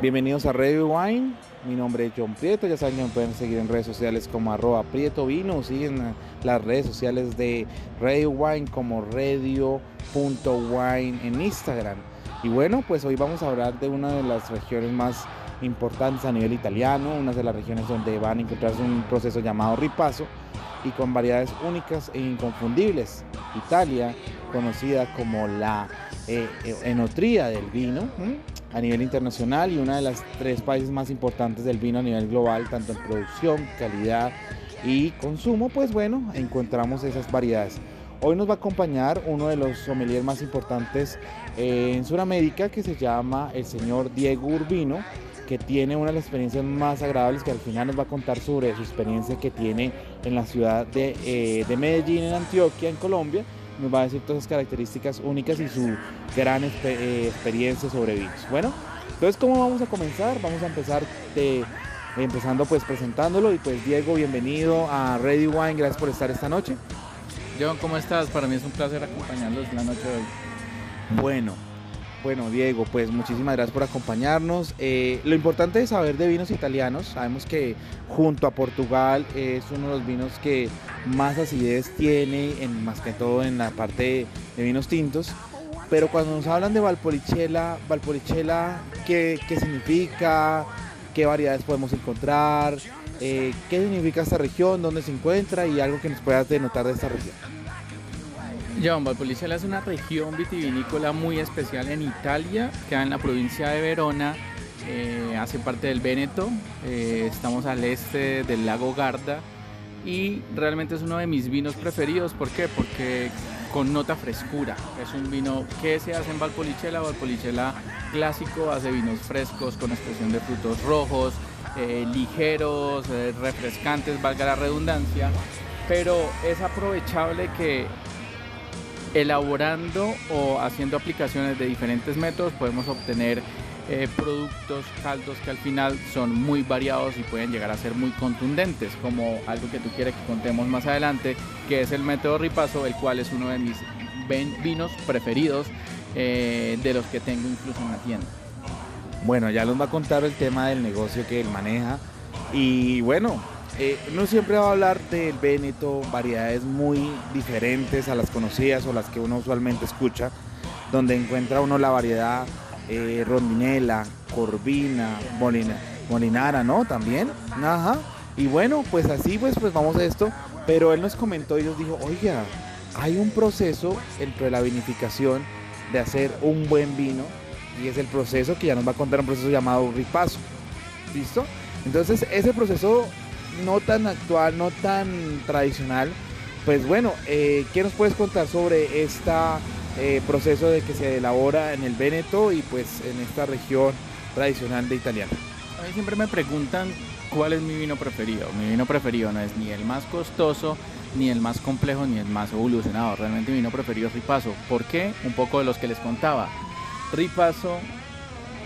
Bienvenidos a Radio Wine. Mi nombre es John Prieto. Ya saben que me pueden seguir en redes sociales como arroba Prieto Vino. Siguen las redes sociales de Radio Wine como radio.wine en Instagram. Y bueno, pues hoy vamos a hablar de una de las regiones más importantes a nivel italiano, una de las regiones donde van a encontrarse un proceso llamado ripaso y con variedades únicas e inconfundibles. Italia, conocida como la eh, eh, enotría del vino a nivel internacional y una de las tres países más importantes del vino a nivel global, tanto en producción, calidad y consumo, pues bueno, encontramos esas variedades. Hoy nos va a acompañar uno de los sommeliers más importantes eh, en Sudamérica que se llama el señor Diego Urbino, que tiene una de las experiencias más agradables que al final nos va a contar sobre su experiencia que tiene en la ciudad de, eh, de Medellín, en Antioquia, en Colombia. Nos va a decir todas esas características únicas y su gran eh, experiencia sobre vinos. Bueno, entonces, ¿cómo vamos a comenzar? Vamos a empezar de, empezando pues presentándolo y pues Diego, bienvenido a Ready Wine, gracias por estar esta noche. John, ¿cómo estás? Para mí es un placer acompañarlos la noche de hoy. Bueno, bueno Diego, pues muchísimas gracias por acompañarnos. Eh, lo importante de saber de vinos italianos, sabemos que junto a Portugal es uno de los vinos que más acidez tiene, en, más que todo en la parte de vinos tintos. Pero cuando nos hablan de Valpolicella, Valpolicella, ¿qué, qué significa? ¿Qué variedades podemos encontrar? Eh, qué significa esta región, dónde se encuentra y algo que nos puedas denotar de esta región. Valpolicella es una región vitivinícola muy especial en Italia, queda en la provincia de Verona, eh, hace parte del Véneto, eh, estamos al este del lago Garda y realmente es uno de mis vinos preferidos. ¿Por qué? Porque con nota frescura. Es un vino que se hace en Valpolicella. Valpolicella clásico hace vinos frescos con expresión de frutos rojos, eh, ligeros, refrescantes, valga la redundancia, pero es aprovechable que elaborando o haciendo aplicaciones de diferentes métodos podemos obtener eh, productos caldos que al final son muy variados y pueden llegar a ser muy contundentes, como algo que tú quieres que contemos más adelante, que es el método ripaso, el cual es uno de mis vinos preferidos de los que tengo incluso en la tienda. Bueno, ya nos va a contar el tema del negocio que él maneja. Y bueno, eh, no siempre va a hablar del Véneto, variedades muy diferentes a las conocidas o las que uno usualmente escucha, donde encuentra uno la variedad eh, rondinela, corvina, molina, molinara, ¿no? También. Ajá. Y bueno, pues así pues, pues vamos a esto. Pero él nos comentó y nos dijo, oiga, hay un proceso entre la vinificación de hacer un buen vino y es el proceso que ya nos va a contar un proceso llamado ripaso. ¿Listo? Entonces ese proceso no tan actual, no tan tradicional, pues bueno, eh, ¿qué nos puedes contar sobre este proceso de que se elabora en el Véneto y pues en esta región tradicional de italiana? A mí siempre me preguntan cuál es mi vino preferido. Mi vino preferido no es ni el más costoso, ni el más complejo, ni el más evolucionado. Realmente mi vino preferido es Ripaso. ¿Por qué? Un poco de los que les contaba. Ripaso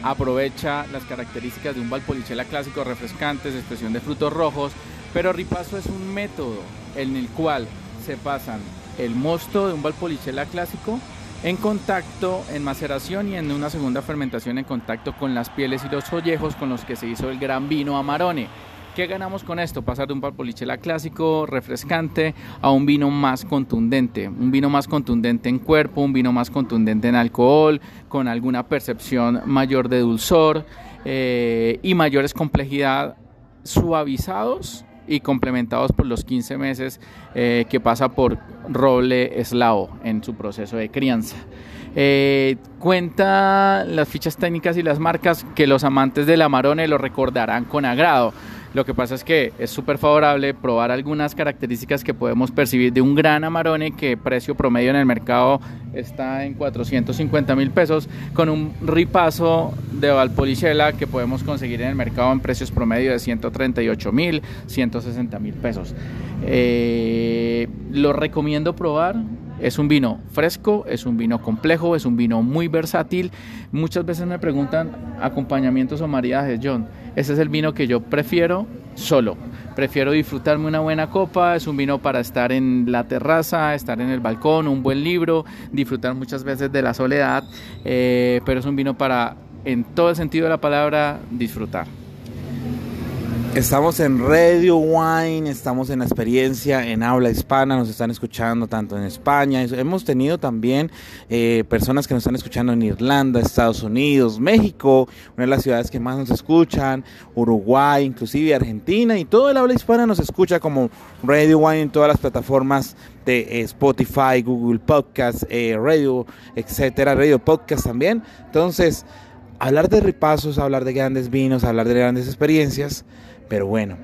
aprovecha las características de un Valpolicella clásico refrescantes, expresión de frutos rojos, pero Ripaso es un método en el cual se pasan el mosto de un Valpolicella clásico en contacto, en maceración y en una segunda fermentación en contacto con las pieles y los ollejos con los que se hizo el gran vino Amarone. ¿Qué ganamos con esto? Pasar de un Valpolicella clásico, refrescante, a un vino más contundente. Un vino más contundente en cuerpo, un vino más contundente en alcohol, con alguna percepción mayor de dulzor eh, y mayores complejidad, suavizados y complementados por los 15 meses eh, que pasa por roble eslavo en su proceso de crianza. Eh, cuenta las fichas técnicas y las marcas que los amantes del Amarone lo recordarán con agrado. Lo que pasa es que es súper favorable probar algunas características que podemos percibir de un gran Amarone que precio promedio en el mercado está en 450 mil pesos con un ripazo de Valpolicella que podemos conseguir en el mercado en precios promedio de 138 mil, 160 mil pesos. Eh, lo recomiendo probar es un vino fresco, es un vino complejo, es un vino muy versátil. Muchas veces me preguntan acompañamientos o maridajes, John. Ese es el vino que yo prefiero solo. Prefiero disfrutarme una buena copa, es un vino para estar en la terraza, estar en el balcón, un buen libro, disfrutar muchas veces de la soledad, eh, pero es un vino para en todo el sentido de la palabra, disfrutar. Estamos en Radio Wine, estamos en la experiencia en habla hispana, nos están escuchando tanto en España, hemos tenido también eh, personas que nos están escuchando en Irlanda, Estados Unidos, México, una de las ciudades que más nos escuchan, Uruguay, inclusive Argentina y todo el habla hispana nos escucha como Radio Wine en todas las plataformas de eh, Spotify, Google Podcast, eh, Radio, etcétera, Radio Podcast también. Entonces, hablar de repasos, hablar de grandes vinos, hablar de grandes experiencias pero bueno,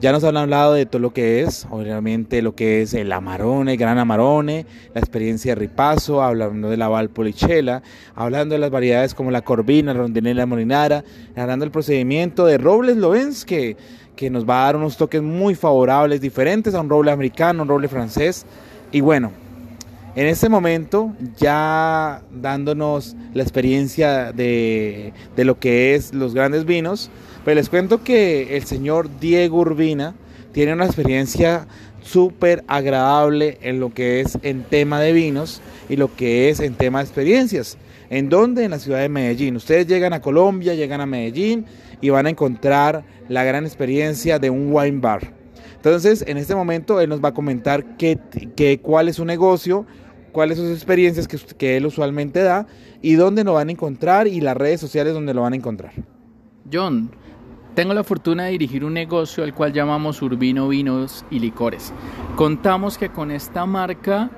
ya nos han hablado de todo lo que es, obviamente lo que es el Amarone, Gran Amarone, la experiencia de Ripaso, hablando de la Valpolichela, hablando de las variedades como la Corvina, la Rondinella Molinara, hablando del procedimiento de Robles Lovens, que, que nos va a dar unos toques muy favorables, diferentes a un roble americano, un roble francés. Y bueno, en este momento, ya dándonos la experiencia de, de lo que es los grandes vinos, pues les cuento que el señor Diego Urbina tiene una experiencia súper agradable en lo que es en tema de vinos y lo que es en tema de experiencias. ¿En dónde? En la ciudad de Medellín. Ustedes llegan a Colombia, llegan a Medellín y van a encontrar la gran experiencia de un wine bar. Entonces, en este momento, él nos va a comentar qué, qué, cuál es su negocio, cuáles son sus experiencias que, que él usualmente da y dónde lo van a encontrar y las redes sociales donde lo van a encontrar. John, tengo la fortuna de dirigir un negocio al cual llamamos Urbino Vinos y Licores. Contamos que con esta marca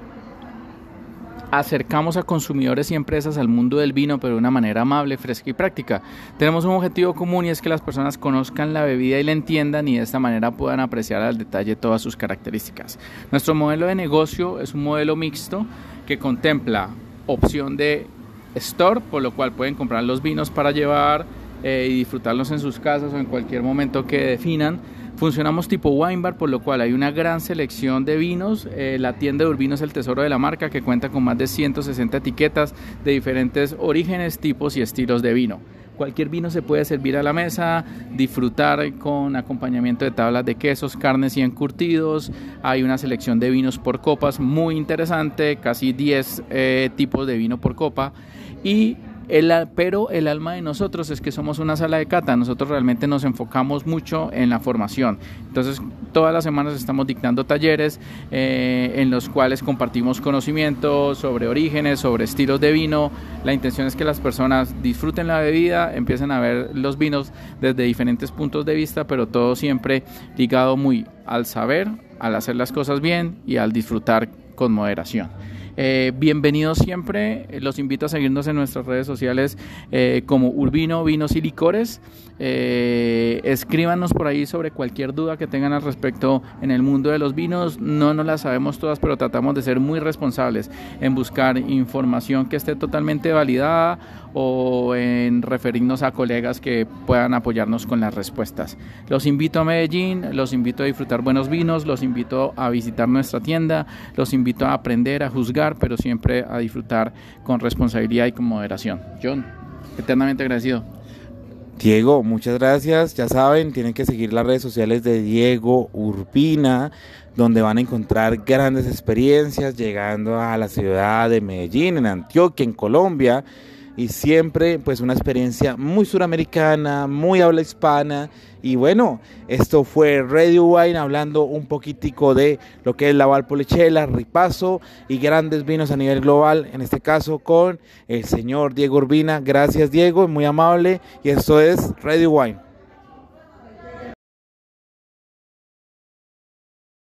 acercamos a consumidores y empresas al mundo del vino, pero de una manera amable, fresca y práctica. Tenemos un objetivo común y es que las personas conozcan la bebida y la entiendan y de esta manera puedan apreciar al detalle todas sus características. Nuestro modelo de negocio es un modelo mixto que contempla opción de store, por lo cual pueden comprar los vinos para llevar eh, y disfrutarlos en sus casas o en cualquier momento que definan. Funcionamos tipo wine bar, por lo cual hay una gran selección de vinos. Eh, la tienda de Urbino es el tesoro de la marca que cuenta con más de 160 etiquetas de diferentes orígenes, tipos y estilos de vino. Cualquier vino se puede servir a la mesa, disfrutar con acompañamiento de tablas de quesos, carnes y encurtidos. Hay una selección de vinos por copas muy interesante, casi 10 eh, tipos de vino por copa. Y pero el alma de nosotros es que somos una sala de cata, nosotros realmente nos enfocamos mucho en la formación. Entonces, todas las semanas estamos dictando talleres eh, en los cuales compartimos conocimientos sobre orígenes, sobre estilos de vino. La intención es que las personas disfruten la bebida, empiecen a ver los vinos desde diferentes puntos de vista, pero todo siempre ligado muy al saber, al hacer las cosas bien y al disfrutar con moderación. Eh, bienvenidos siempre, los invito a seguirnos en nuestras redes sociales eh, como Urbino, Vinos y Licores. Eh, escríbanos por ahí sobre cualquier duda que tengan al respecto en el mundo de los vinos. No nos las sabemos todas, pero tratamos de ser muy responsables en buscar información que esté totalmente validada o en referirnos a colegas que puedan apoyarnos con las respuestas. Los invito a Medellín, los invito a disfrutar buenos vinos, los invito a visitar nuestra tienda, los invito a aprender, a juzgar, pero siempre a disfrutar con responsabilidad y con moderación. John, eternamente agradecido. Diego, muchas gracias. Ya saben, tienen que seguir las redes sociales de Diego Urbina, donde van a encontrar grandes experiencias llegando a la ciudad de Medellín, en Antioquia, en Colombia y siempre pues una experiencia muy suramericana, muy habla hispana y bueno, esto fue Radio Wine hablando un poquitico de lo que es la Valpolichela, Ripaso y grandes vinos a nivel global, en este caso con el señor Diego Urbina. Gracias Diego, muy amable y esto es Radio Wine.